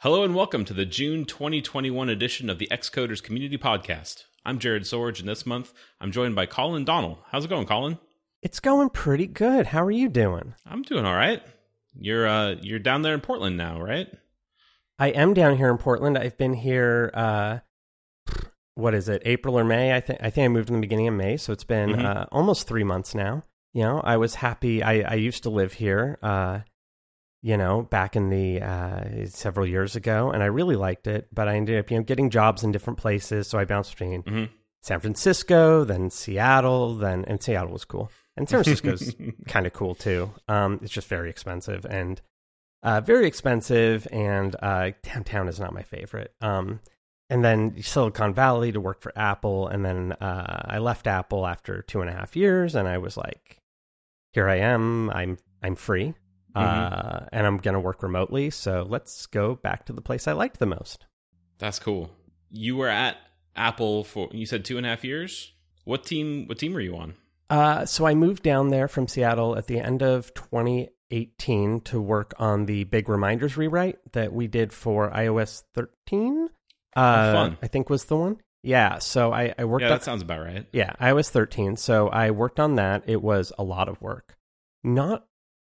Hello and welcome to the June 2021 edition of the Xcoders Community Podcast. I'm Jared Sorge, and this month I'm joined by Colin Donnell. How's it going, Colin? It's going pretty good. How are you doing? I'm doing all right. You're uh you're down there in Portland now, right? I am down here in Portland. I've been here uh what is it? April or May? I think I think I moved in the beginning of May, so it's been Mhm. uh, almost 3 months now. You know, I was happy I I used to live here uh you know, back in the uh several years ago and I really liked it, but I ended up, you know, getting jobs in different places, so I bounced between Mhm. San Francisco, then Seattle, then and Seattle was cool. And San Francisco's kind of cool too. Um, it's just very expensive and uh, very expensive, and uh, downtown is not my favorite. Um, and then Silicon Valley to work for Apple, and then uh, I left Apple after two and a half years, and I was like, here I am. I'm I'm free, uh, and I'm gonna work remotely. So let's go back to the place I liked the most. That's cool. You were at Apple for you said two and a half years. What team? What team were you on? Uh, so I moved down there from Seattle at the end of 2018 to work on the big reminders rewrite that we did for iOS 13. Uh, fun. I think was the one. Yeah. So I, I worked Yeah, on that sounds about right. yeah iOS 13. So I worked on that. It was a lot of work. Not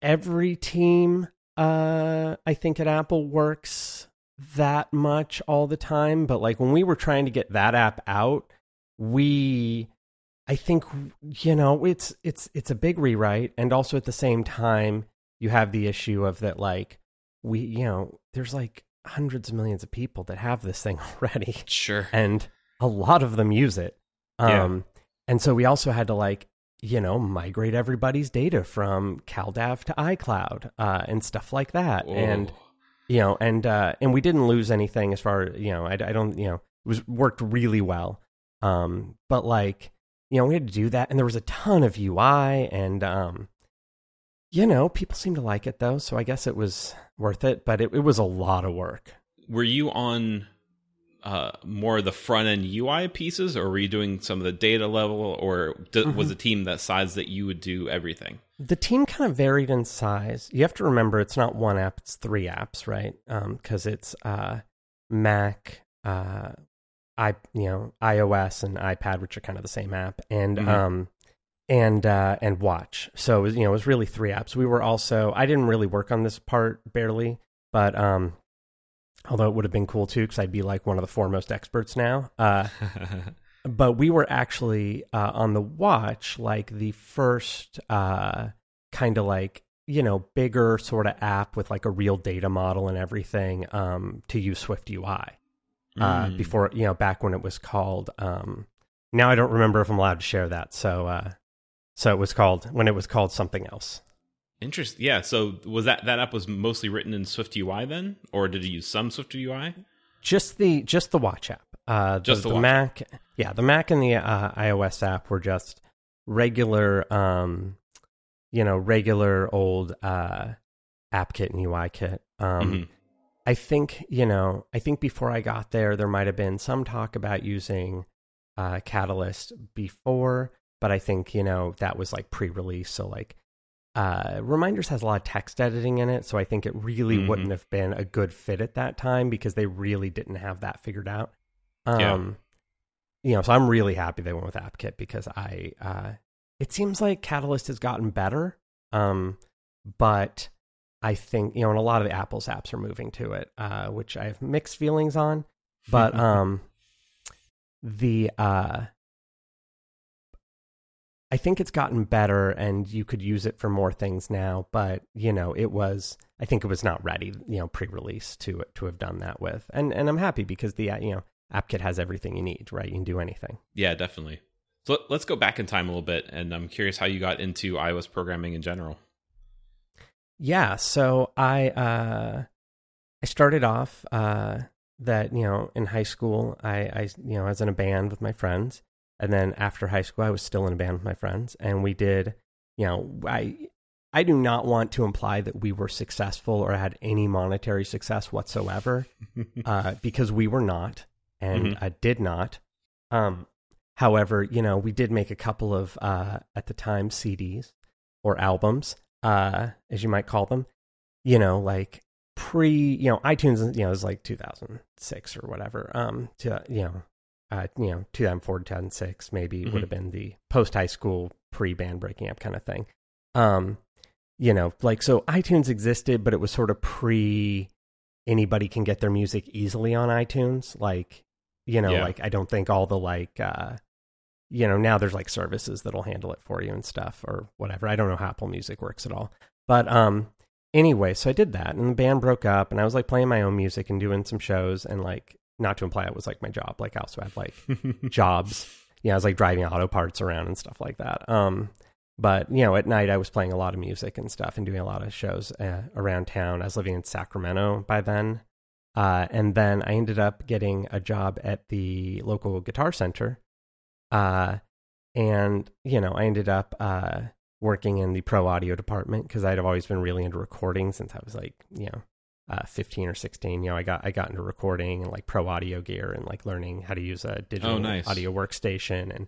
every team, uh, I think at Apple works that much all the time, but like when we were trying to get that app out, we I think you know it's it's it's a big rewrite, and also at the same time you have the issue of that like we you know there's like hundreds of millions of people that have this thing already, Sure. and a lot of them use it. Yeah. Um, and so we also had to like you know migrate everybody's data from CalDAV to iCloud uh, and stuff like that, and you know, and uh, and we didn't lose anything as far you know. I, I don't you know it was worked really well, um, but like you know we had to do that, and there was a ton of UI, and um, you know people seem to like it though, so I guess it was worth it, but it, it was a lot of work. were you on uh, more of the front end UI pieces, or were you doing some of the data level, or d- was the team that size that you would do everything? The team kind of varied in size. You have to remember it's not one app; it's three apps, right? Because it's uh, Mac, uh, i you know iOS and iPad, which are kind of the same app, and Mhm. um, and uh, and Watch. So it was, you know it was really three apps. We were also I didn't really work on this part barely, but um, although it would have been cool too because I'd be like one of the foremost experts now. Uh, but we were actually uh, on the watch like the first uh, kind of like you know bigger sort of app with like a real data model and everything um, to use SwiftUI uh, Mm. before you know back when it was called um, now i don't remember if i'm allowed to share that so uh, so it was called when it was called something else Interesting. Yeah. So was that that app was mostly written in SwiftUI then, or did you use some SwiftUI? just the just the watch app uh Just the the, mac yeah the mac and the uh, ios app were just regular um you know regular old uh AppKit and UIKit um Mhm. i think you know i think before i got there there might have been some talk about using uh catalyst before but i think you know that was like pre-release so like uh, Reminders has a lot of text editing in it, so I think it really Mhm. wouldn't have been a good fit at that time because they really didn't have that figured out. Yeah. Um, you know, so I'm really happy they went with AppKit because I, uh, it seems like Catalyst has gotten better, um, but I think you know, and a lot of the Apple's apps are moving to it, uh, which I have mixed feelings on. But um, the uh, I think it's gotten better and you could use it for more things now, but you know, it was I think it was not ready, you know, pre-release to to have done that with. And and I'm happy because the you know, AppKit has everything you need, right? You can do anything. Yeah, definitely. So let- let's go back in time a little bit, and I'm curious how you got into iOS programming in general. Yeah, so I uh I started off uh that, you know, in high school I I you know, I was in a band with my friends. And then after high school I was still in a band with my friends and we did, you know, I I do not want to imply that we were successful or had any monetary success whatsoever, uh, because we were not and I did not. Um, however, you know, we did make a couple of uh, at the time CDs or albums, uh, as you might call them. You know, like pre, you know, iTunes, you know, it was like 2006 or whatever. Um, to you know, uh, you know, 2004, 2006 maybe Mhm. would have been the post high school pre band breaking up kind of thing. Um, you know, like so iTunes existed, but it was sort of pre anybody can get their music easily on iTunes. Like, you know, Yeah. like I don't think all the like uh you know, now there's like services that'll handle it for you and stuff or whatever. I don't know how Apple Music works at all. But um anyway, so I did that and the band broke up and I was like playing my own music and doing some shows and like not to imply it was like my job. Like I also had like jobs. Yeah, I was like driving auto parts around and stuff like that. Um, but you know, at night I was playing a lot of music and stuff and doing a lot of shows uh, around town. I was living in Sacramento by then, uh, and then I ended up getting a job at the local guitar center. Uh, and you know, I ended up uh, working in the pro audio department because I'd have always been really into recording since I was like, you know, uh, 15 or 16 you know i got i got into recording and like pro audio gear and like learning how to use a digital Oh, nice. audio workstation and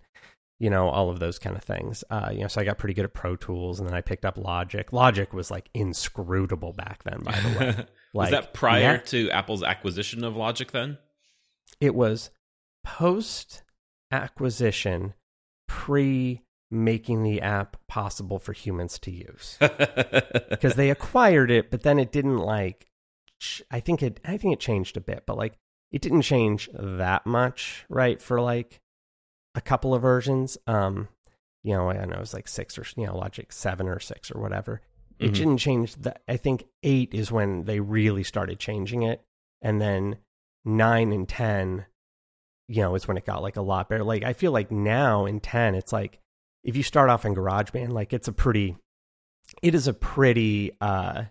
you know all of those kind of things uh, you know so i got pretty good at pro tools and then i picked up logic logic was like inscrutable back then by the way was that prior to Apple's acquisition of Logic then? it was post acquisition pre making the app possible for humans to use because they acquired it, but then it didn't like. I think it. I think it changed a bit, but like it didn't change that much, right? For like a couple of versions, um, you know, I don't know, it was like six or you know, Logic seven or six or whatever. It Mhm. didn't change. That I think eight is when they really started changing it, and then nine and ten, you know, is when it got like a lot better. Like I feel like now in ten, it's like if you start off in GarageBand, like it's a pretty, it is a pretty uh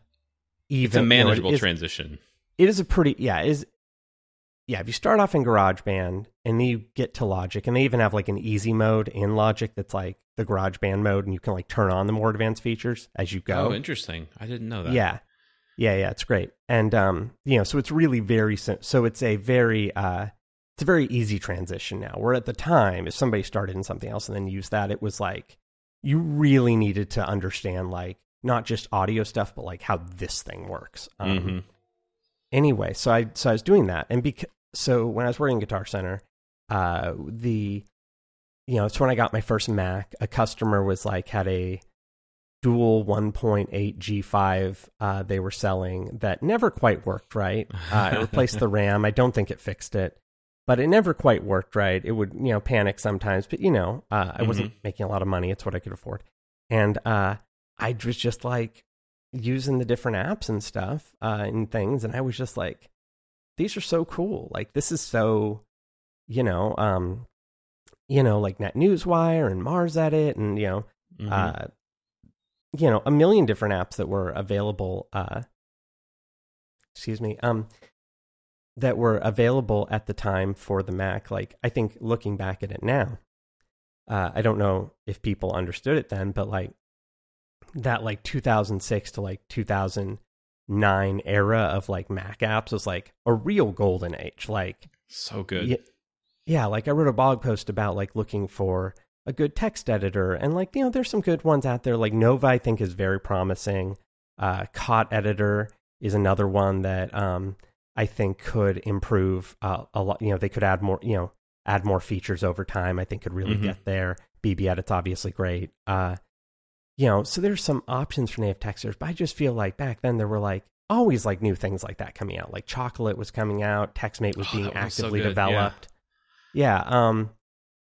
even it's a know, it manageable is- transition. it is a pretty yeah is yeah if you start off in garageband and then you get to logic and they even have like an easy mode in logic that's like the garageband mode and you can like turn on the more advanced features as you go Oh, interesting. I didn't know that. yeah yeah yeah it's great and um you know so it's really very so it's a very uh it's a very easy transition now where at the time if somebody started in something else and then used that it was like you really needed to understand like not just audio stuff but like how this thing works um, Mhm. anyway, so I so I was doing that, and because so when I was working Guitar Center, uh, the you know it's when I got my first Mac. A customer was like had a dual 1.8 G5 uh, they were selling that never quite worked right. Uh, it replaced the RAM. I don't think it fixed it, but it never quite worked right. It would you know panic sometimes, but you know uh, I wasn't making a lot of money. It's what I could afford, and uh, I was just like using the different apps and stuff uh, and things, and I was just like, these are so cool. Like this is so, you know, um, you know, like NetNewsWire and MarsEdit, and you know, Mhm. uh, you know, a million different apps that were available. Uh, excuse me, um, that were available at the time for the Mac. Like I think looking back at it now, uh, I don't know if people understood it then, but like that like 2006 to like 2009 era of like Mac apps was like a real golden age. Like so good. yeah, yeah, like I wrote a blog post about like looking for a good text editor, and like you know, there's some good ones out there. Like Nova, I think is very promising. Uh, CotEditor is another one that um, I think could improve uh, a lot. You know, they could add more. You know, add more features over time. I think could really Mhm. get there. BBEdit's obviously great. Uh, you know, so there's some options for native text editors, but I just feel like back then there were like always like new things like that coming out. Like Chocolat was coming out, TextMate was Oh, being that was so actively yeah. developed. Yeah. um,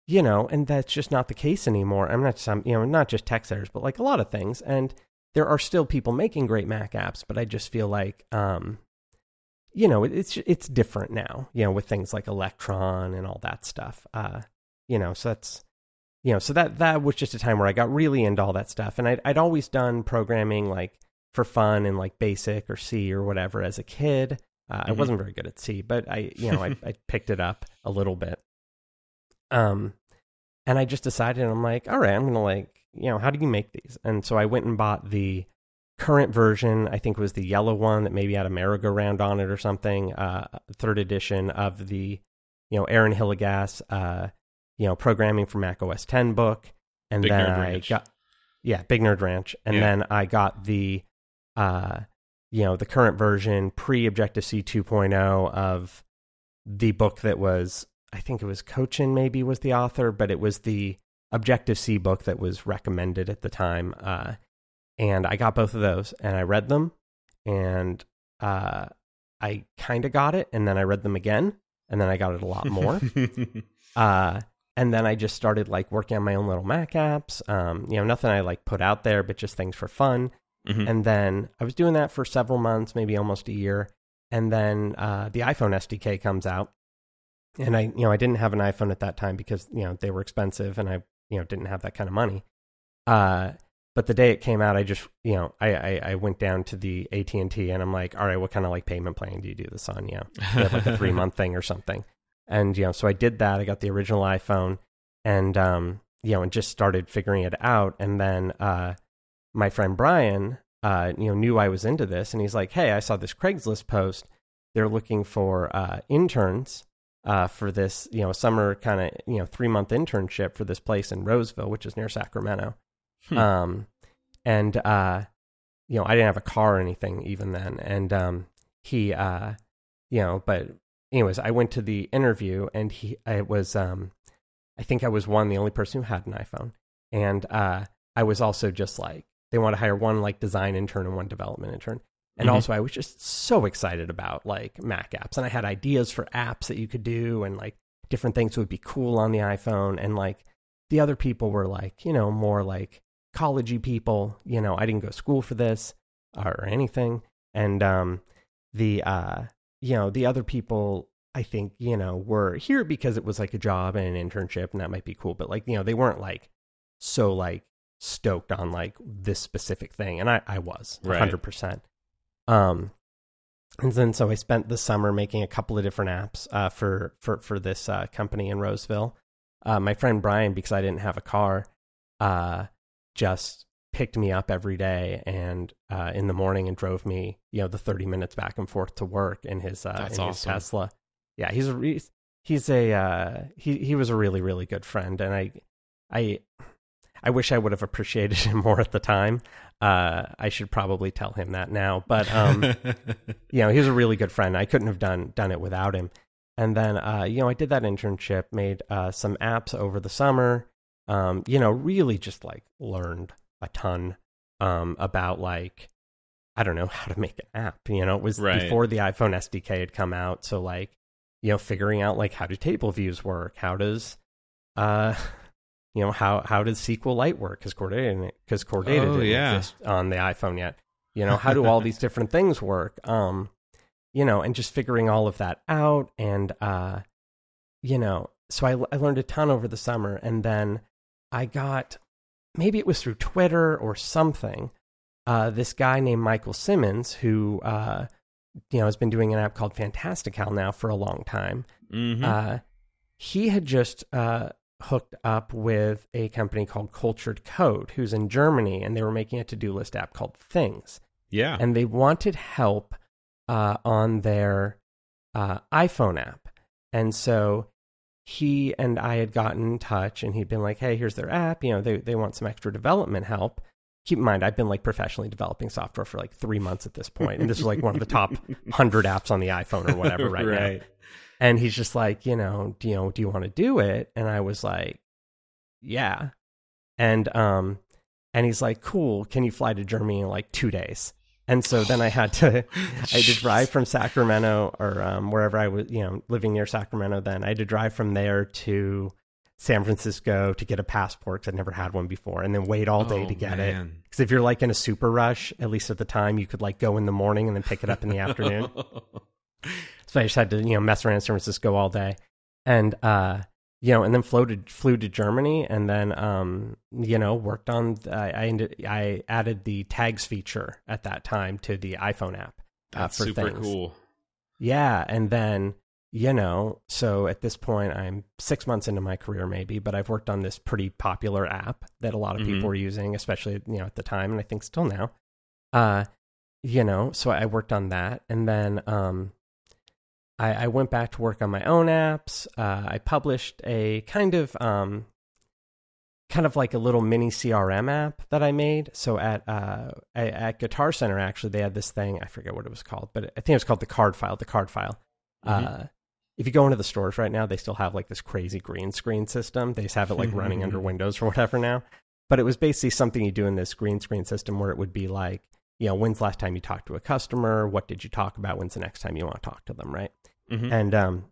you know, and that's just not the case anymore. I'm not some, you know, not just text editors, but like a lot of things. And there are still people making great Mac apps, but I just feel like, um, you know, it's it's different now. You know, with things like Electron and all that stuff. Uh, you know, so that's you know, so that that was just a time where I got really into all that stuff, and I'd I'd always done programming like for fun in like Basic or C or whatever as a kid. Uh, I Mhm. wasn't very good at C, but I you know I I picked it up a little bit. Um, and I just decided I'm like, all right, I'm gonna like you know how do you make these? And so I went and bought the current version. I think it was the yellow one that maybe had a merry-go-round on it or something. Uh, third edition of the you know Aaron Hillegass. uh you know programming for Mac OS 10 book, and Big then Nerd I Ranch. got yeah Big Nerd Ranch, and Yeah. then I got the uh you know, the current version pre Objective C 2.0 of the book that was, I think it was Kochan maybe was the author, but it was the Objective C book that was recommended at the time. Uh, and I got both of those and I read them and uh, I kind of got it. And then I read them again and then I got it a lot more. uh, and then I just started like working on my own little Mac apps. Um, you know, nothing I like put out there, but just things for fun. Mm-hmm. And then I was doing that for several months, maybe almost a year. And then uh, the iPhone SDK comes out, and I, you know, I didn't have an iPhone at that time because you know they were expensive, and I, you know, didn't have that kind of money. Uh, but the day it came out, I just, you know, I, I, I went down to the AT and T, and I'm like, all right, what kind of like payment plan do you do this on? You know, like a three month thing or something. And you know, so I did that. I got the original iPhone, and um, you know, and just started figuring it out. And then uh, my friend Brian, uh, you know, knew I was into this, and he's like, "Hey, I saw this Craigslist post. They're looking for uh, interns uh, for this, you know, summer kind of, you know, three month internship for this place in Roseville, which is near Sacramento." Hmm. Um, and uh, you know, I didn't have a car or anything even then, and um, he, uh, you know, but anyways, I went to the interview, and he, I was, um, I think I was one, the only person who had an iPhone, and uh, I was also just like they want to hire one like design intern and one development intern. And mm-hmm. also I was just so excited about like Mac apps and I had ideas for apps that you could do and like different things would be cool on the iPhone and like the other people were like, you know, more like collegey people, you know, I didn't go to school for this or anything. And um the uh you know, the other people I think, you know, were here because it was like a job and an internship and that might be cool, but like, you know, they weren't like so like stoked on like this specific thing and i, I was right. 100% um and then so i spent the summer making a couple of different apps uh, for for for this uh, company in roseville uh, my friend brian because i didn't have a car uh, just picked me up every day and uh, in the morning and drove me you know the 30 minutes back and forth to work in his uh, in awesome. his tesla yeah he's a he's a he he was a really really good friend and i i I wish I would have appreciated him more at the time. Uh, I should probably tell him that now, but um, you know, he was a really good friend. I couldn't have done done it without him. And then, uh, you know, I did that internship, made uh, some apps over the summer. Um, you know, really just like learned a ton um, about like I don't know how to make an app. You know, it was right. before the iPhone SDK had come out, so like you know, figuring out like how do table views work, how does uh you know how how does SQLite work? Because Core Data because Core Data oh, didn't yeah. exist on the iPhone yet. You know how do all these different things work? Um, you know, and just figuring all of that out, and uh, you know, so I I learned a ton over the summer, and then I got maybe it was through Twitter or something. Uh, this guy named Michael Simmons, who uh, you know has been doing an app called Fantastical now for a long time. Mm-hmm. Uh, he had just uh, hooked up with a company called Cultured Code, who's in Germany, and they were making a to do list app called Things. Yeah. And they wanted help uh, on their uh, iPhone app. And so he and I had gotten in touch, and he'd been like, hey, here's their app. You know, they, they want some extra development help. Keep in mind, I've been like professionally developing software for like three months at this point, and this is like one of the top hundred apps on the iPhone or whatever right, right. now. And he's just like, you know, do you know, do you want to do it? And I was like, yeah. And um and he's like, cool, can you fly to Germany in like 2 days? And so then I had to I had to drive from Sacramento or um, wherever I was, you know, living near Sacramento then. I had to drive from there to San Francisco to get a passport because I'd never had one before, and then wait all day oh, to get man. it. Because if you're like in a super rush, at least at the time, you could like go in the morning and then pick it up in the afternoon. So I just had to, you know, mess around in San Francisco all day. And, uh, you know, and then floated, flew to Germany and then, um, you know, worked on, I, I, ended, I added the tags feature at that time to the iPhone app. Uh, That's super things. cool. Yeah. And then, you know, so at this point, I'm six months into my career, maybe, but I've worked on this pretty popular app that a lot of mm-hmm. people were using, especially, you know, at the time, and I think still now. Uh, you know, so I worked on that. And then, um, I, I went back to work on my own apps. Uh, I published a kind of um, kind of like a little mini CRM app that I made. So at uh, at Guitar Center, actually, they had this thing. I forget what it was called, but I think it was called the Card File. The Card File. Mm-hmm. Uh, if you go into the stores right now, they still have like this crazy green screen system. They just have it like running under Windows or whatever now. But it was basically something you do in this green screen system where it would be like, you know, when's the last time you talked to a customer? What did you talk about? When's the next time you want to talk to them? Right. Mm-hmm. And um,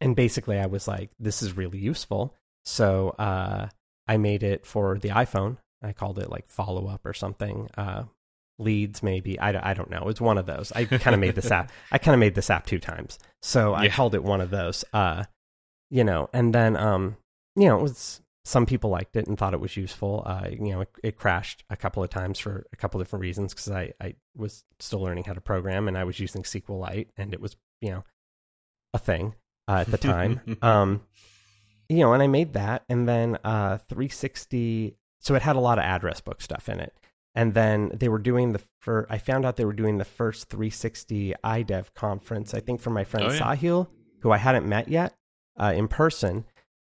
and basically, I was like, this is really useful. So uh, I made it for the iPhone. I called it like follow up or something. Uh, leads maybe I, I don't know it's one of those i kind of made this app i kind of made this app two times so i called it one of those uh you know and then um you know it was some people liked it and thought it was useful uh you know it, it crashed a couple of times for a couple of different reasons because i i was still learning how to program and i was using sqlite and it was you know a thing uh, at the time um you know and i made that and then uh 360 so it had a lot of address book stuff in it and then they were doing the for I found out they were doing the first 360 iDev conference. I think for my friend oh, yeah. Sahil, who I hadn't met yet uh, in person,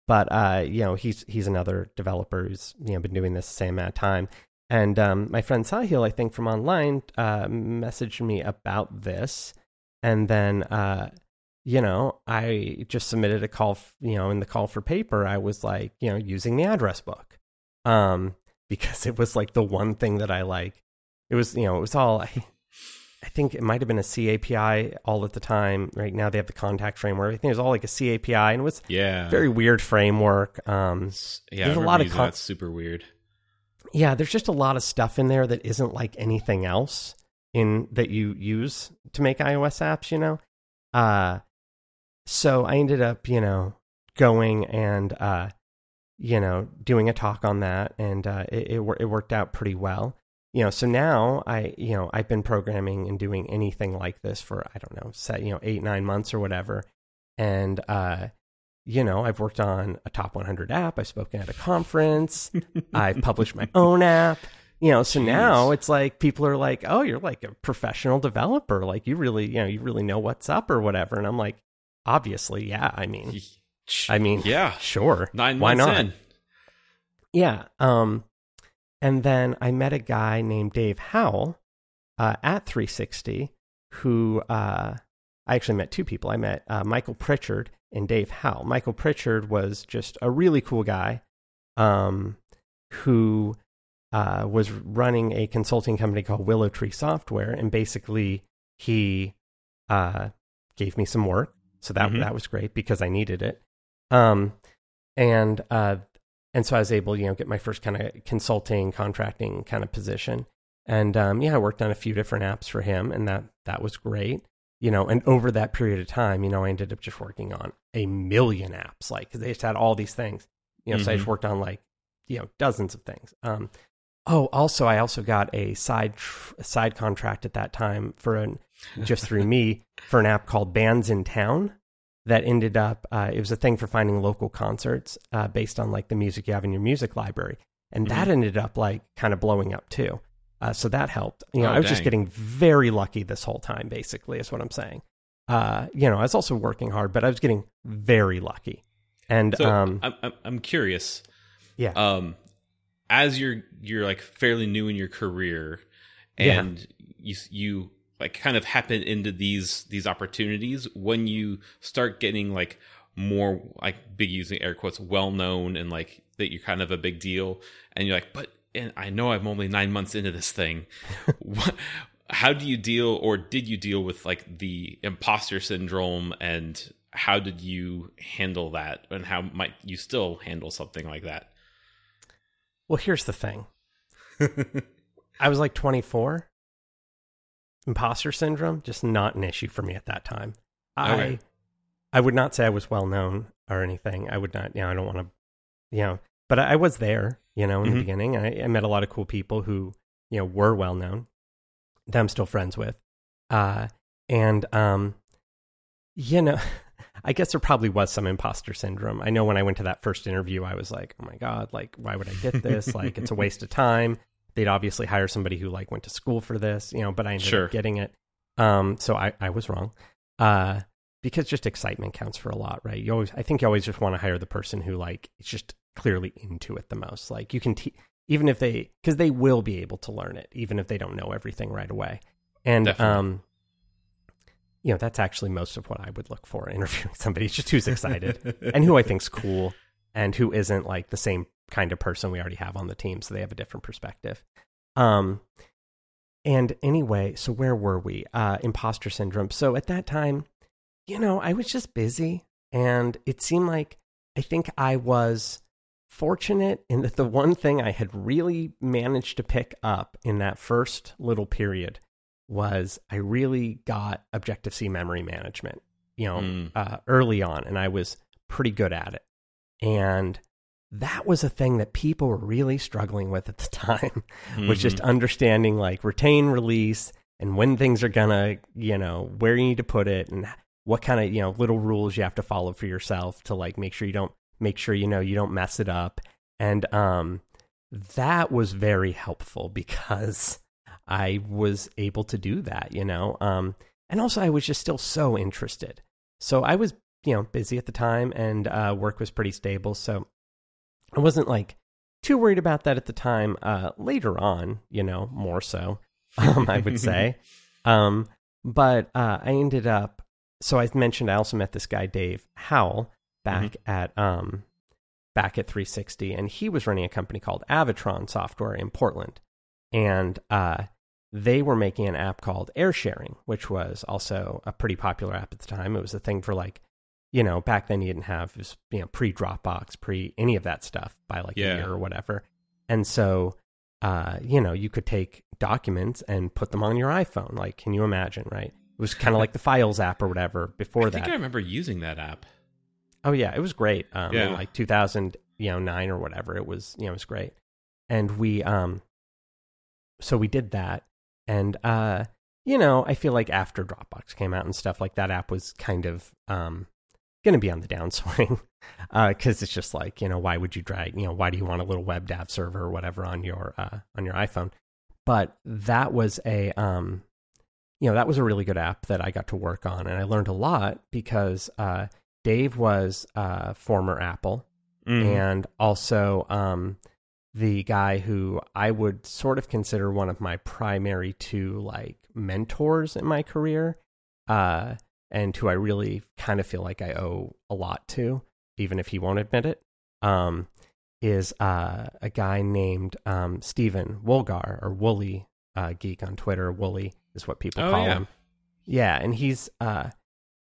but uh, you know he's he's another developer who's you know been doing this the same amount of time. And um, my friend Sahil, I think from online, uh, messaged me about this, and then uh, you know I just submitted a call. You know, in the call for paper, I was like, you know, using the address book. Um, because it was like the one thing that I like. It was, you know, it was all, I, I think it might have been a API all at the time. Right now they have the contact framework. I think it was all like a API and it was yeah very weird framework. Um, yeah, there's a lot of con- that's super weird. Yeah, there's just a lot of stuff in there that isn't like anything else in that you use to make iOS apps. You know, uh, so I ended up, you know, going and uh, you know, doing a talk on that, and uh, it, it, it worked out pretty well. You know, so now I, you know, I've been programming and doing anything like this for I don't know, set you know eight nine months or whatever, and uh, you know, I've worked on a top 100 app. I've spoken at a conference. I've published my own app. You know, so Jeez. now it's like people are like, "Oh, you're like a professional developer. Like you really, you know, you really know what's up or whatever." And I'm like, "Obviously, yeah. I mean, I mean, yeah, sure. Nine Why not? In. Yeah. Um, and then I met a guy named Dave Howell uh, at 360 who uh, I actually met two people. I met uh, Michael Pritchard and Dave Howell. Michael Pritchard was just a really cool guy um, who uh, was running a consulting company called Willow Tree Software, and basically he uh, gave me some work. So that mm-hmm. that was great because I needed it. Um, and uh, and so I was able, you know, get my first kind of consulting, contracting kind of position. And um, yeah, I worked on a few different apps for him, and that that was great. You know, and over that period of time, you know, I ended up just working on a million apps, like because they just had all these things. You know, mm-hmm. so I just mm-hmm. worked on like you know dozens of things. Um, oh, also, I also got a side tr- side contract at that time for an just through me for an app called Bandsintown that ended up uh, it was a thing for finding local concerts uh, based on like the music you have in your music library. And mm-hmm. that ended up like kind of blowing up too. Uh, so that helped. You know oh, i was dang. just getting very lucky this whole time basically is what i'm saying. Uh, you know i was also working hard but i was getting very lucky. And so um, I'm, I'm curious. Yeah. Um as you're you're like fairly new in your career and yeah. you you like kind of happen into these these opportunities when you start getting like more like big using air quotes well known and like that you're kind of a big deal and you're like but and I know I'm only 9 months into this thing. What, how do you deal or did you deal with like the imposter syndrome and how did you handle that? And how might you still handle something like that well here's the thing I was like 24 imposter syndrome just not an issue for me at that time. Okay. I I would not say I was well known or anything. I would not. You know, I don't want to. You know, but I, I was there. You know, in mm-hmm. the beginning, I, I, met a lot of cool people who you know were well known. That I'm still friends with. Uh, and um, you know. I guess there probably was some imposter syndrome. I know when I went to that first interview, I was like, "Oh my god, like why would I get this? like it's a waste of time." they'd obviously hire somebody who like went to school for this, you know, but I ended sure. up getting it. Um, so I, I was wrong. Uh, because just excitement counts for a lot, right? You always, I think you always just want to hire the person who like, is just clearly into it the most. Like you can te- even if they because they will be able to learn it even if they don't know everything right away. And Definitely. um you know, that's actually most of what I would look for in interviewing somebody, just who's excited and who I think's cool and who isn't like the same kind of person we already have on the team, so they have a different perspective. Um, and anyway, so where were we? Uh, imposter syndrome. So at that time, you know, I was just busy, and it seemed like I think I was fortunate in that the one thing I had really managed to pick up in that first little period was I really got Objective C memory management, you know, Mm. uh, early on, and I was pretty good at it. And that was a thing that people were really struggling with at the time, was just Mhm. understanding like retain release and when things are gonna, you know, where you need to put it and what kind of, you know, little rules you have to follow for yourself to like make sure you don't make sure you know you don't mess it up. And um that was very helpful because I was able to do that, you know. Um and also I was just still so interested. So I was, you know, busy at the time and uh work was pretty stable, so I wasn't like too worried about that at the time. Uh, later on, you know, more so, um, I would say. Um, but uh, I ended up. So I mentioned I also met this guy Dave Howell back at um, back at 360, and he was running a company called Avatron Software in Portland, and uh, they were making an app called Air Sharing, which was also a pretty popular app at the time. It was a thing for like you know, back then you didn't have this, you know, pre Dropbox, pre any of that stuff by like Yeah. a year or whatever. And so, uh, you know, you could take documents and put them on your iPhone. Like, can you imagine, right? It was kind of like the Files app or whatever before I that. think I remember using that app. Oh yeah, it was great. Um, Yeah. like 2000, you know, nine or whatever. It was, you know, it was great. And we, um, so we did that, and uh, you know, I feel like after Dropbox came out and stuff like that, app was kind of um going to be on the downswing because it's just like you know, why would you drag, you know, why do you want a little web dev server or whatever on your uh on your iPhone? But that was a um, you know, that was a really good app that I got to work on, and I learned a lot because uh Dave was uh, former Apple Mhm. and also um, the guy who I would sort of consider one of my primary two like mentors in my career, uh, and who I really kind of feel like I owe a lot to, even if he won't admit it. Um, is uh, a guy named um, Stephen Woolgar or Wooly uh, Geek on Twitter. Wooly is what people Oh, call yeah. him. Yeah, and he's uh,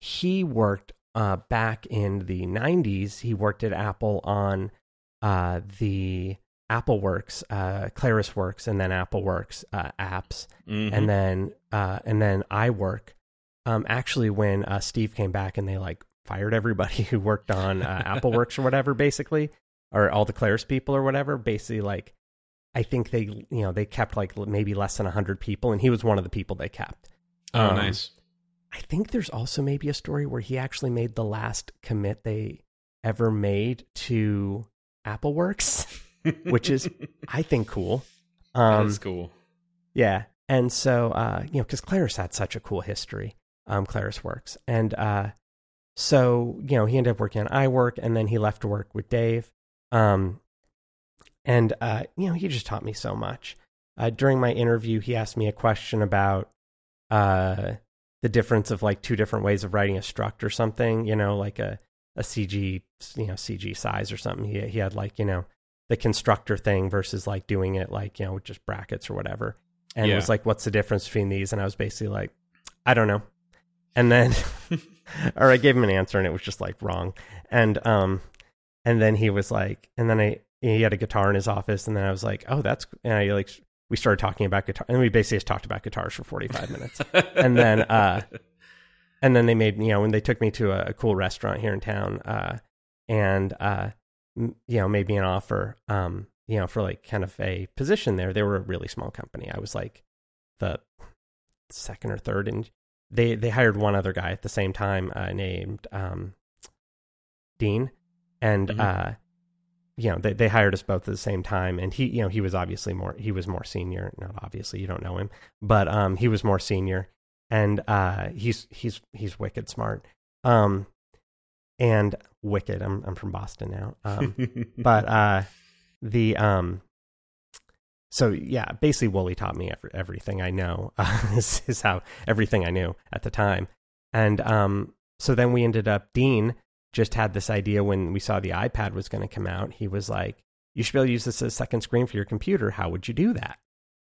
he worked uh, back in the 90s. He worked at Apple on uh, the Apple Works, uh, Claris Works, and then Apple Works uh, apps, Mhm. and then uh, and then iWork. Um, actually, when uh, Steve came back and they like fired everybody who worked on uh, Apple Works or whatever, basically, or all the Claris people or whatever, basically like. I think they, you know, they kept like maybe less than hundred people, and he was one of the people they kept. oh, um, nice. I think there's also maybe a story where he actually made the last commit they ever made to Apple Works, which is I think cool. Um, is cool. yeah, and so uh, you know, because Claris had such a cool history, um, Claris Works, and uh, so you know, he ended up working on iWork, and then he left to work with Dave, um, and uh, you know, he just taught me so much. Uh, during my interview, he asked me a question about uh, the difference of like two different ways of writing a struct or something, you know, like a a CG, you know, CG size or something. He he had like you know the constructor thing versus like doing it like you know with just brackets or whatever. And Yeah. was like what's the difference between these? And i was basically like i don't know. And then or i gave him an answer and it was just like wrong. And um and then he was like and then i he had a guitar in his office and then i was like oh that's and i like we started talking about guitar and we basically just talked about guitars for 45 minutes. And then, uh, and then they made you know when they took me to a, a cool restaurant here in town uh and uh you know made me an offer um you know for like kind of a position there. They were a really small company. I was like the second or third and they they hired one other guy at the same time uh, named um dean. And Mhm. uh you know they, they hired us both at the same time. And he you know he was obviously more he was more senior. Not obviously you don't know him. But um he was more senior. And uh he's he's he's wicked smart. Um and Wicked. I'm I'm from Boston now. Um, but uh, the um, so yeah, basically Wooly taught me every, everything I know. Uh, is, is how everything I knew at the time, and um, so then we ended up. Dean just had this idea when we saw the iPad was going to come out. He was like, "You should be able to use this as a second screen for your computer. How would you do that?"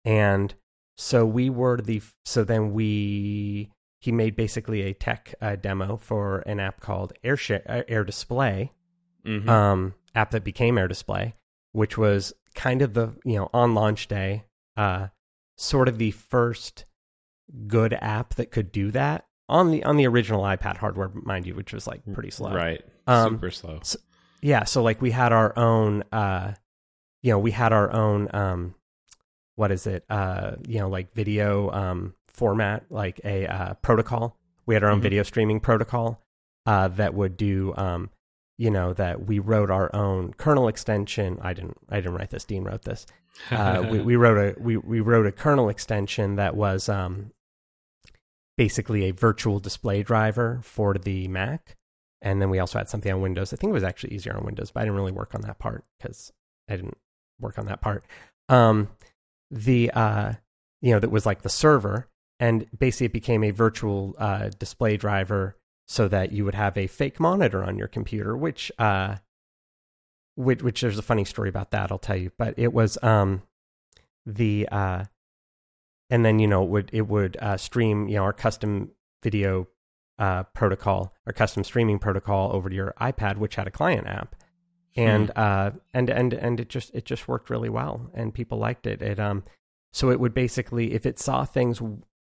And so we were the so then we he made basically a tech uh, demo for an app called Air uh, Air Display, mm-hmm. um, app that became Air Display, which was kind of the you know on launch day, uh, sort of the first good app that could do that on the on the original iPad hardware, mind you, which was like pretty slow, right? Um, Super slow. So, yeah, so like we had our own, uh, you know, we had our own, um, what is it? Uh, you know, like video, um, format, like a uh, protocol. We had our own mm-hmm. video streaming protocol uh, that would do, um, you know, that we wrote our own kernel extension. I didn't, I didn't write this. Dean wrote this. Uh, we, we, wrote a we we wrote a kernel extension that was um, basically a virtual display driver for the Mac, and then we also had something on Windows. I think it was actually easier on Windows, but I didn't really work on that part because I didn't work on that part. Um, the uh, you know that was like the server, and basically it became a virtual uh, display driver so that you would have a fake monitor on your computer which uh which, which there's a funny story about that i'll tell you. But it was um the uh and then you know it would it would uh, stream you know our custom video uh, protocol our custom streaming protocol over to your ipad which had a client app. And hmm. uh and and and it just it just worked really well and people liked it. It um so it would basically if it saw things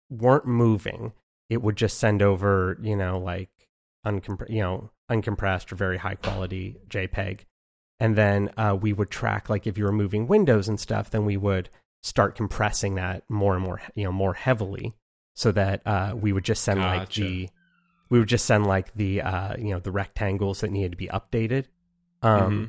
weren't moving, it would just send over, you know, like uncompressed, you know, uncompressed or very high quality JPEG. And then uh, we would track, like, if you were moving windows and stuff, then we would start compressing that more and more, you know, more heavily, so that uh, we would just send gotcha. like the, we would just send like the, uh, you know, the rectangles that needed to be updated. Um, mm-hmm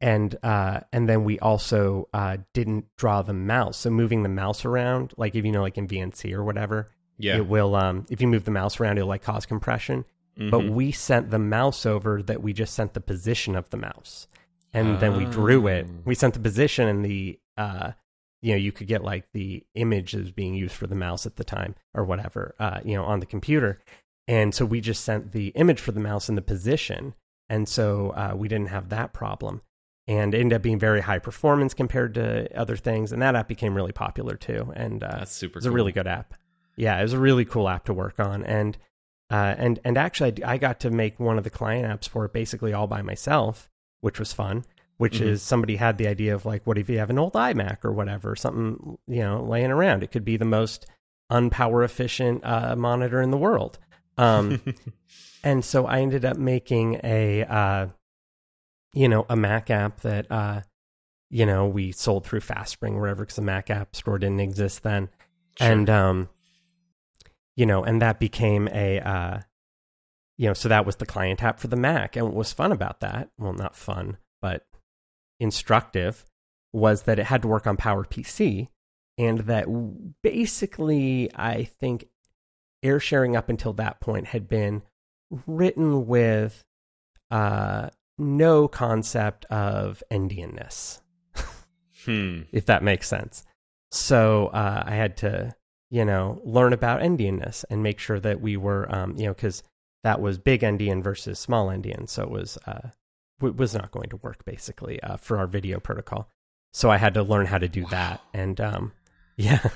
and uh, and then we also uh, didn't draw the mouse. So moving the mouse around, like if you know, like in VNC or whatever, yeah, it will. Um, if you move the mouse around, it'll like cause compression. Mm-hmm. But we sent the mouse over that we just sent the position of the mouse, and oh. then we drew it. Oh. We sent the position and the uh, you know, you could get like the image that was being used for the mouse at the time or whatever, uh, you know, on the computer. And so we just sent the image for the mouse and the position. And so uh, we didn't have that problem and ended up being very high performance compared to other things. And that app became really popular too. And uh, that's super. It's cool. a really good app. Yeah, it was a really cool app to work on. And uh, and and actually, I, I, got to make one of the client apps for it basically all by myself, which was fun. Which mm-hmm. is somebody had the idea of like, what if you have an old iMac or whatever, something you know laying around? It could be the most unpower efficient uh, monitor in the world. Um, and so I ended up making a uh, you know, a Mac app that, uh, you know, we sold through FastSpring or whatever because the Mac app store didn't exist then. Sure. And, um, you know, and that became a, uh, you know, so that was the client app for the Mac. And what was fun about that, well, not fun, but instructive, was that it had to work on PowerPC. And that basically, I think air sharing up until that point had been written with uh, no concept of endianness, hmm. if that makes sense. So uh, I had to, you know, learn about endianness and make sure that we were, um, you know, because that was big endian versus small endian, so it was uh, it was not going to work basically uh, for our video protocol. So I had to learn how to do wow. that, and um, yeah,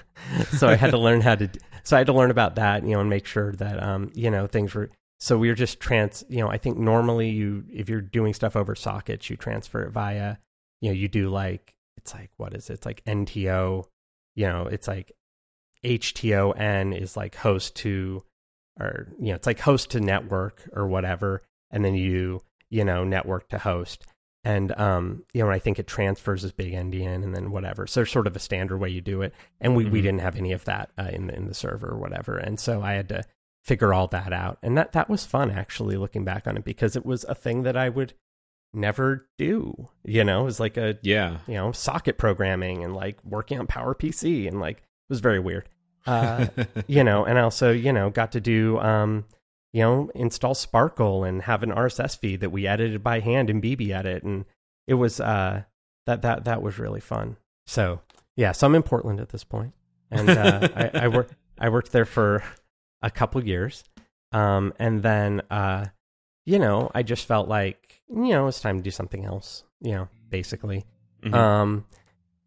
so I had to learn how to. So I had to learn about that, you know, and make sure that um, you know things were so we are just trans, you know, I think normally you, if you're doing stuff over sockets, you transfer it via, you know, you do like, it's like, what is it? It's like NTO, you know, it's like HTON is like host to, or, you know, it's like host to network or whatever. And then you, you know, network to host. And, um, you know, I think it transfers as big endian and then whatever. So there's sort of a standard way you do it. And we, mm-hmm. we didn't have any of that uh, in the, in the server or whatever. And so I had to, figure all that out. And that that was fun actually looking back on it because it was a thing that I would never do. You know, it was like a yeah, you know, socket programming and like working on Power PC and like it was very weird. Uh, you know, and also, you know, got to do um you know, install Sparkle and have an RSS feed that we edited by hand in BBEdit and it was uh, that that that was really fun. So yeah, so I'm in Portland at this point, and uh, I, I worked I worked there for a couple years, um, and then uh, you know, I just felt like you know it's time to do something else. You know, basically. Mm-hmm. Um,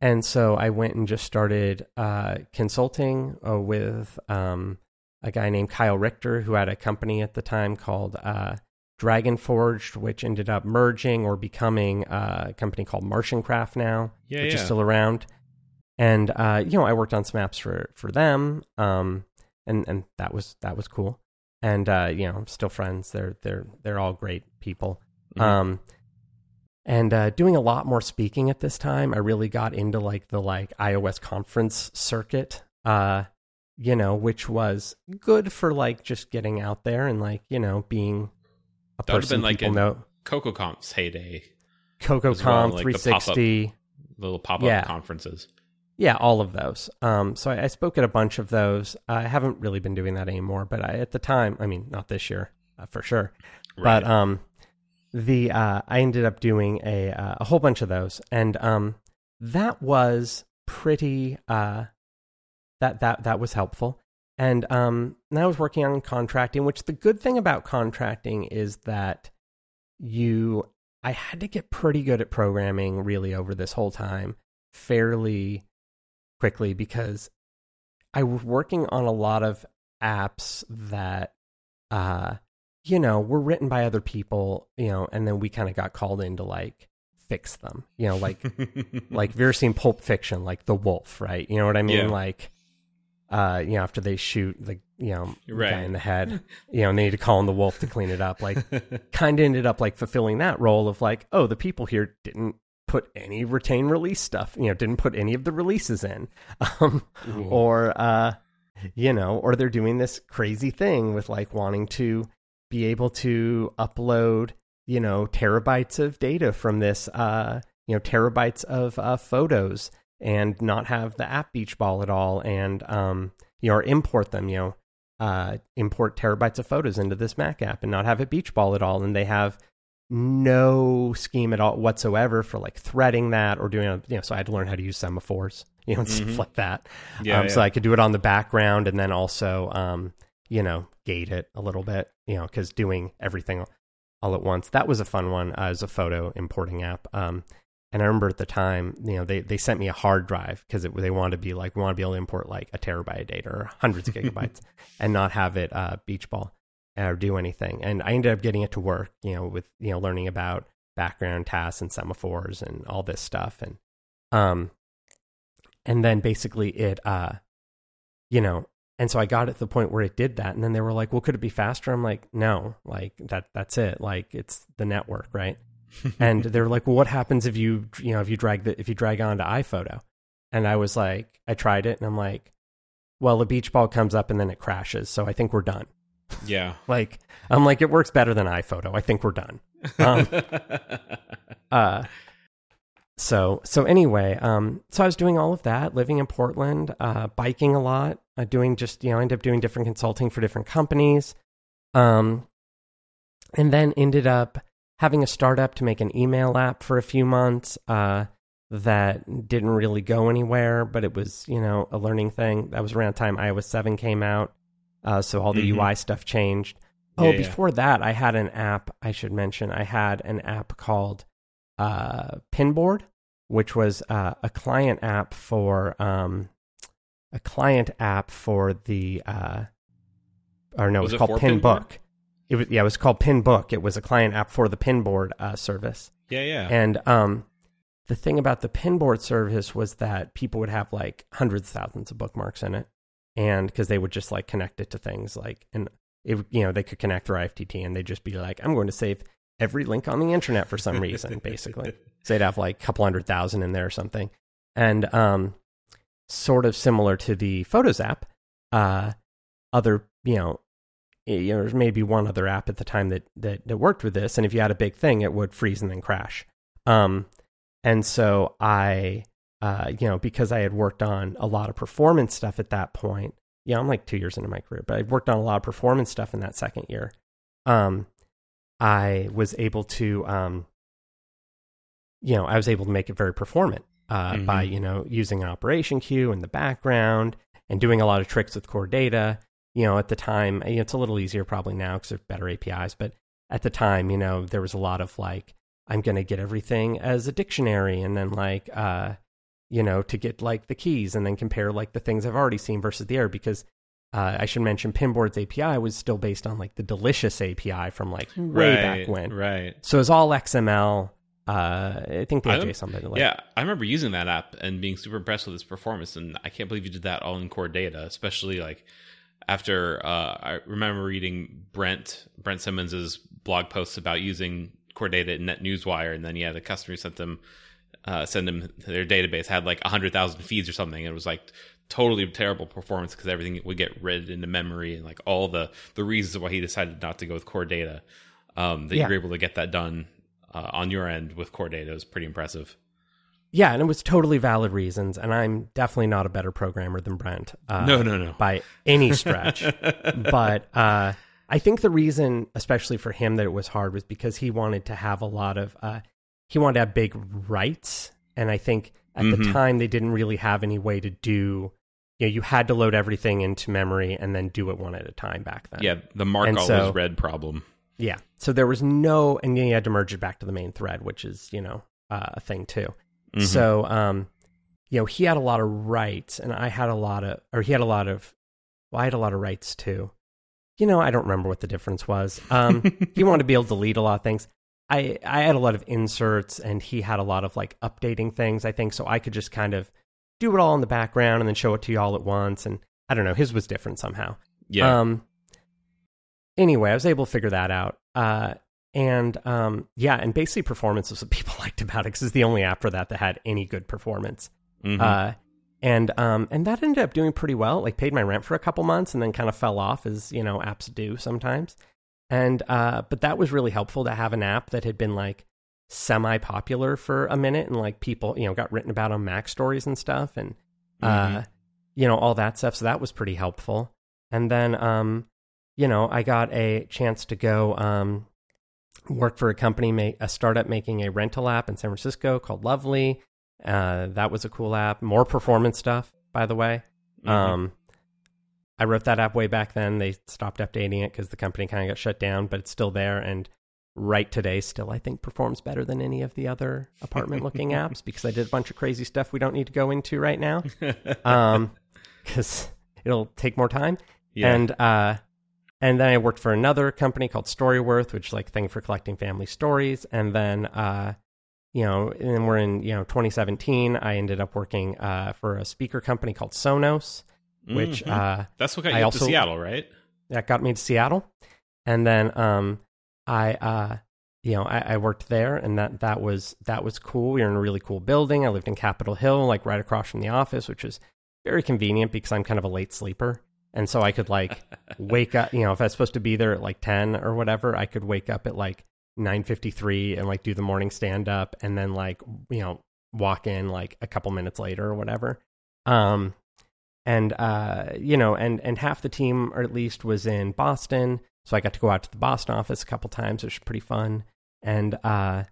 and so I went and just started uh, consulting uh, with um, a guy named Kyle Richter, who had a company at the time called uh, Dragon Forged, which ended up merging or becoming uh, a company called MartianCraft now, yeah, which yeah. is still around. And uh, you know, I worked on some apps for for them, um, and and that was that was cool. And uh, you know, I'm still friends. They're they're they're all great people. Mm-hmm. Um, and uh, doing a lot more speaking at this time. I really got into like the like iOS conference circuit, uh, you know, which was good for like just getting out there and like you know being a that would have person been like know. CocoaConf's heyday. CocoaConf as well, like the 360. Little pop up Yeah. conferences. Yeah, all of those. Um, so I, I spoke at a bunch of those. I haven't really been doing that anymore, but I, at the time, I mean, not this year uh, for sure, Right. but um, the uh, I ended up doing a uh, a whole bunch of those, and um, that was pretty. Uh, that that that was helpful, and um, and I was working on contracting. Which the good thing about contracting is that you, I had to get pretty good at programming really over this whole time, fairly quickly because I was working on a lot of apps that uh you know were written by other people you know and then we kind of got called in to like fix them you know like like if ever seen pulp fiction like the wolf right you know what i mean Yeah. like uh you know after they shoot the you know Right. guy in the head you know and they need to call in the wolf to clean it up like kind of ended up like fulfilling that role of like oh the people here didn't put any retain release stuff you know didn't put any of the releases in. Um or uh you know or they're doing this crazy thing with like wanting to be able to upload you know terabytes of data from this uh you know terabytes of uh photos and not have the app beach ball at all and um you know or import them you know uh import terabytes of photos into this mac app and not have it beach ball at all. And they have no scheme at all whatsoever for like threading that or doing you know so i had to learn how to use semaphores you know and Mhm. stuff like that yeah, um, so I could do it on the background and then also, um, you know, gate it a little bit, you know, because doing everything all at once. That was a fun one uh, as a photo importing app. Um, and I remember at the time, you know, they, they sent me a hard drive because they wanted to be like, we want to be able to import like a terabyte of data or hundreds of gigabytes and not have it uh, beach ball or do anything. And I ended up getting it to work, you know, with, you know, learning about background tasks and semaphores and all this stuff. And, um, and then basically it uh you know and so i got it to the point where it did that. And then they were like well could it be faster? I'm like no like that that's it. Like it's the network right? And they're like well what happens if you you know if you drag the if you drag onto iphoto? And i was like i tried it and i'm like well the beach ball comes up and then it crashes. So i think we're done yeah. like i'm like it works better than iphoto. I think we're done. Um, uh so so anyway um so i was doing all of that living in portland uh biking a lot uh, doing just you know ended up doing different consulting for different companies. Um and then ended up having a startup to make an email app for a few months uh that didn't really go anywhere but it was you know a learning thing. That was around the time ios 7 came out uh so all the Mhm. ui stuff changed Yeah, oh yeah. before that i had an app i should mention i had an app called uh, Pinboard, which was uh, a client app for um, a client app for the uh, or no, Was it was called for Pinboard? Pinbook. It was yeah, it was called Pinbook. It was a client app for the Pinboard uh, service. Yeah, yeah. And um, the thing about the Pinboard service was that people would have like hundreds of thousands of bookmarks in it, and because they would just like connect it to things like and it you know they could connect their IFTTT and they'd just be like, I'm going to save every link on the internet for some reason, basically. So they'd have like a couple hundred thousand in there or something. And um, sort of similar to the Photos app, uh, other, you know, you know, there's maybe one other app at the time that, that, that worked with this. And if you had a big thing, it would freeze and then crash. Um, and so I, uh, you know, because I had worked on a lot of performance stuff at that point, yeah, I'm like two years into my career, but I worked on a lot of performance stuff in that second year. Um, I was able to, um, you know, I was able to make it very performant uh, mm-hmm. by you know using an operation queue in the background and doing a lot of tricks with core data. You know, at the time, you know, it's a little easier probably now because there's better APIs, but at the time, you know, there was a lot of like, I'm going to get everything as a dictionary and then like, uh, you know, to get like the keys and then compare like the things I've already seen versus the error because uh, I should mention Pinboard's API was still based on like the Delicious API from like way right, back when. Right. So it's all XML. Uh, I think they had JSON, yeah, I remember using that app and being super impressed with its performance, and I can't believe you did that all in core data, especially like after uh, I remember reading Brent Brent Simmons's blog posts about using core data in NetNewsWire, and then yeah, the customer who sent them uh, send them their database had like hundred thousand feeds or something. It was like totally terrible performance because everything would get read into memory and like all the the reasons why he decided not to go with core data. Um, that yeah. you were able to get that done uh, on your end with core data is pretty impressive. Yeah, and it was totally valid reasons, and I'm definitely not a better programmer than Brent. Uh, no, no, no, by any stretch. but uh, I think the reason, especially for him, that it was hard was because he wanted to have a lot of uh, he wanted to have big rights, and I think at mm-hmm. the time they didn't really have any way to do. You know, you had to load everything into memory and then do it one at a time back then. Yeah, the mark and always so, read problem. Yeah, so there was no, and then you had to merge it back to the main thread, which is you know uh, a thing too. Mm-hmm. So, um, you know, he had a lot of rights, and I had a lot of, or he had a lot of, well, I had a lot of rights too. You know, I don't remember what the difference was. Um, he wanted to be able to delete a lot of things. I I had a lot of inserts, and he had a lot of like updating things. I think so. I could just kind of do it all in the background and then show it to you all at once. And I don't know, his was different somehow. Yeah. Um. Anyway, I was able to figure that out. Uh, and um, yeah, and basically performance was what people liked about it because it's the only app for that that had any good performance. Mm-hmm. Uh, and um, and that ended up doing pretty well. Like paid my rent for a couple months and then kind of fell off as you know apps do sometimes. And uh, but that was really helpful to have an app that had been like semi popular for a minute and like people you know got written about on MacStories and stuff and mm-hmm. uh, you know all that stuff. So that was pretty helpful. And then um, you know I got a chance to go um worked for a company, make, a startup making a rental app in San Francisco called Lovely. Uh, that was a cool app. More performance stuff, by the way. Mm-hmm. Um, I wrote that app way back then. They stopped updating it because the company kind of got shut down, but it's still there. And right today, still, I think performs better than any of the other apartment looking apps because I did a bunch of crazy stuff we don't need to go into right now. Um, because it'll take more time. Yeah. And uh, and then I worked for another company called Storyworth, which is like a thing for collecting family stories. And then, uh, you know, and we're in, you know, 2017, I ended up working uh, for a speaker company called Sonos, which mm-hmm. uh, that's what got you also, to Seattle, right? That got me to Seattle. And then um, I, uh, you know, I, I, worked there, and that that was that was cool. We were in a really cool building. I lived in Capitol Hill, like right across from the office, which was very convenient because I'm kind of a late sleeper and so I could like wake up. You know, if I was supposed to be there at like ten or whatever, I could wake up at like nine fifty three and like do the morning stand up, and then like you know walk in like a couple minutes later or whatever. Um, and uh, you know, and and half the team, or at least, was in Boston, so I got to go out to the Boston office a couple times, which was pretty fun. And uh,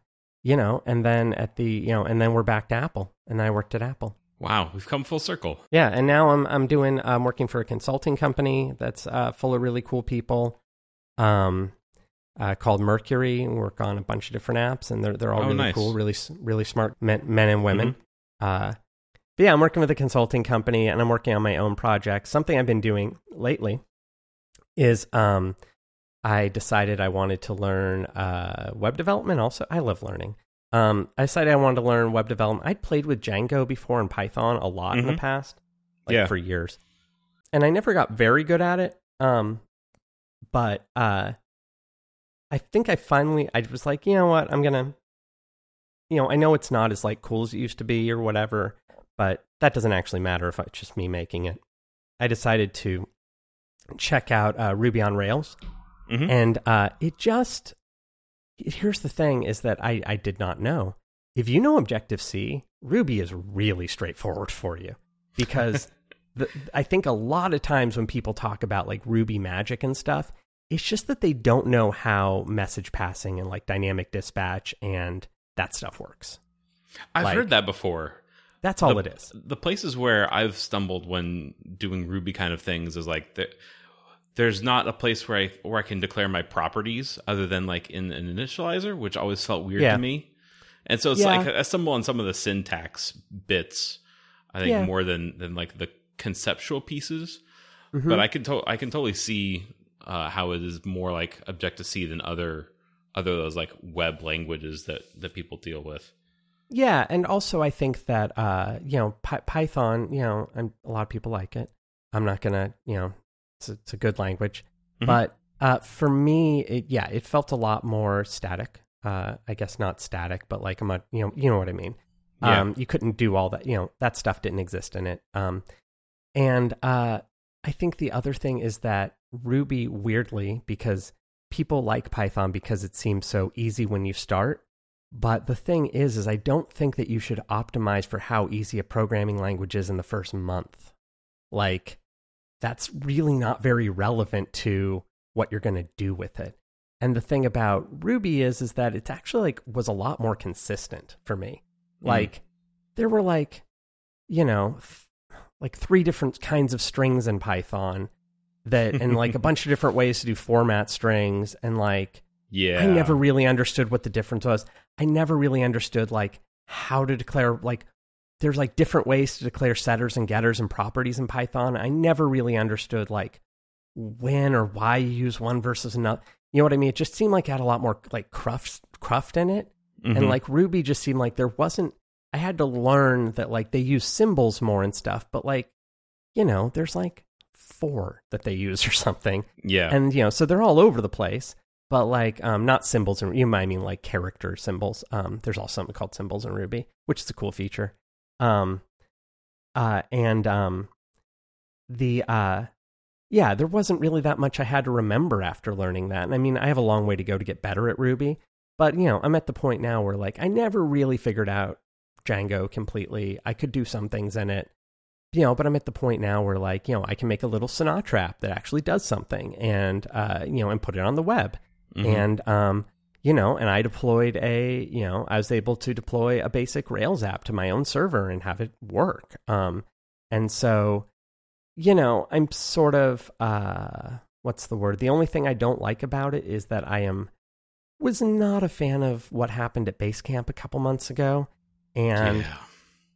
you know, and then at the you know, and then we're back to Apple, and I worked at Apple. Wow, we've come full circle. Yeah, and now I'm I'm doing I'm working for a consulting company that's uh, full of really cool people, um, uh, called Mercury. We work on a bunch of different apps, and they're they're all oh, really nice. cool, really really smart men, men and women. Mm-hmm. Uh, but yeah, I'm working with a consulting company, and I'm working on my own project. Something I've been doing lately is um, I decided I wanted to learn uh, web development. Also, I love learning. Um, I decided I wanted to learn web development. I'd played with Django before and Python a lot mm-hmm. in the mm-hmm. past, like yeah. for years, and I never got very good at it. Um, but uh, I think I finally I was like, you know what, I'm gonna, you know, I know it's not as like cool as it used to be or whatever, but that doesn't actually matter if it's just me making it. I decided to check out uh, Ruby on Rails, mm-hmm. and uh, it just here's the thing is that I, I did not know. If you know Objective C, Ruby is really straightforward for you because the, I think a lot of times when people talk about like Ruby magic and stuff, it's just that they don't know how message passing and like dynamic dispatch and that stuff works. I've Like- heard that before. That's all the, it is. The places where I've stumbled when doing Ruby kind of things is like the, there's not a place where I where I can declare my properties other than like in an initializer, which always felt weird Yeah. to me. And so it's Yeah. like I stumble on some of the syntax bits, I think Yeah. more than than like the conceptual pieces. Mhm. But I can to- I can totally see uh, how it is more like Objective C than other other those like web languages that that people deal with. Yeah, and also I think that uh, you know Py- Python, you know, and a lot of people like it. I'm not gonna, you know, it's a, it's a good language, Mhm. but uh, for me, it, yeah, it felt a lot more static. Uh, I guess not static, but like I'm a, you know, you know what I mean. Yeah. Um, you couldn't do all that, you know, that stuff didn't exist in it. Um, and uh, I think the other thing is that Ruby, weirdly, because people like Python because it seems so easy when you start. But the thing is, is I don't think that you should optimize for how easy a programming language is in the first month. Like, that's really not very relevant to what you're going to do with it. And the thing about Ruby is, is that it's actually like was a lot more consistent for me. Mm. Like, there were like, you know, th- like three different kinds of strings in Python that, and like a bunch of different ways to do format strings and like, Yeah, I never really understood what the difference was. I never really understood like how to declare like there's like different ways to declare setters and getters and properties in Python. I never really understood like when or why you use one versus another. You know what I mean? It just seemed like it had a lot more like cruft cruft in it. Mhm. And like Ruby just seemed like there wasn't I had to learn that like they use symbols more and stuff, but like you know, there's like four that they use or something yeah, and you know so they're all over the place but like um not symbols and you might mean like character symbols. Um there's also something called symbols in ruby which is a cool feature. Um uh and um the uh yeah there wasn't really that much i had to remember after learning that. And i mean i have a long way to go to get better at ruby but you know i'm at the point now where like i never really figured out django completely. I could do some things in it you know, but I'm at the point now where like, you know, I can make a little Sinatra app that actually does something and, uh, you know, and put it on the web. Mhm. And, um, you know, and I deployed a, you know, I was able to deploy a basic Rails app to my own server and have it work. Um, and so, you know, I'm sort of, uh, what's the word? The only thing I don't like about it is that I am, was not a fan of what happened at Basecamp a couple months ago. And, yeah.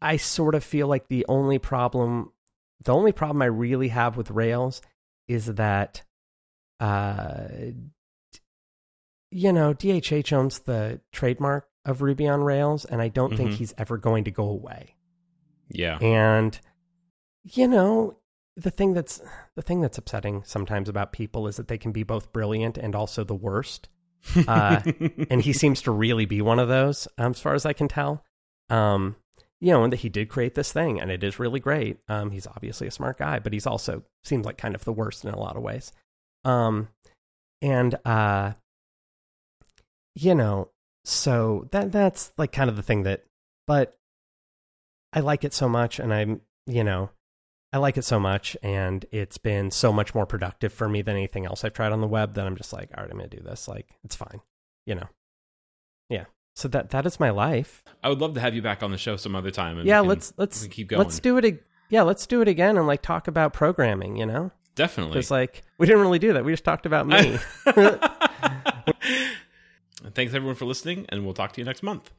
I sort of feel like the only problem, the only problem I really have with Rails is that, uh, you know, DHH owns the trademark of Ruby on Rails, and I don't think Mhm. he's ever going to go away. yeah, And you know, the thing that's the thing that's upsetting sometimes about people is that they can be both brilliant and also the worst. uh, and he seems to really be one of those, um, as far as I can tell. Um, you know, and that he did create this thing, and it is really great. Um, he's obviously a smart guy, but he's also seems like kind of the worst in a lot of ways. Um, and uh, you know, so that that's like kind of the thing that, but I like it so much, and I'm, you know, I like it so much, and it's been so much more productive for me than anything else I've tried on the web. That I'm just like, all right, I'm gonna do this. Like, it's fine, you know. Yeah. So that that is my life. I would love to have you back on the show some other time. And yeah. can- Let's let's keep going. let's do it. Yeah, let's do it again and like talk about programming. You know, definitely. because like we didn't really do that. We just talked about me. Thanks everyone for listening, and we'll talk to you next month.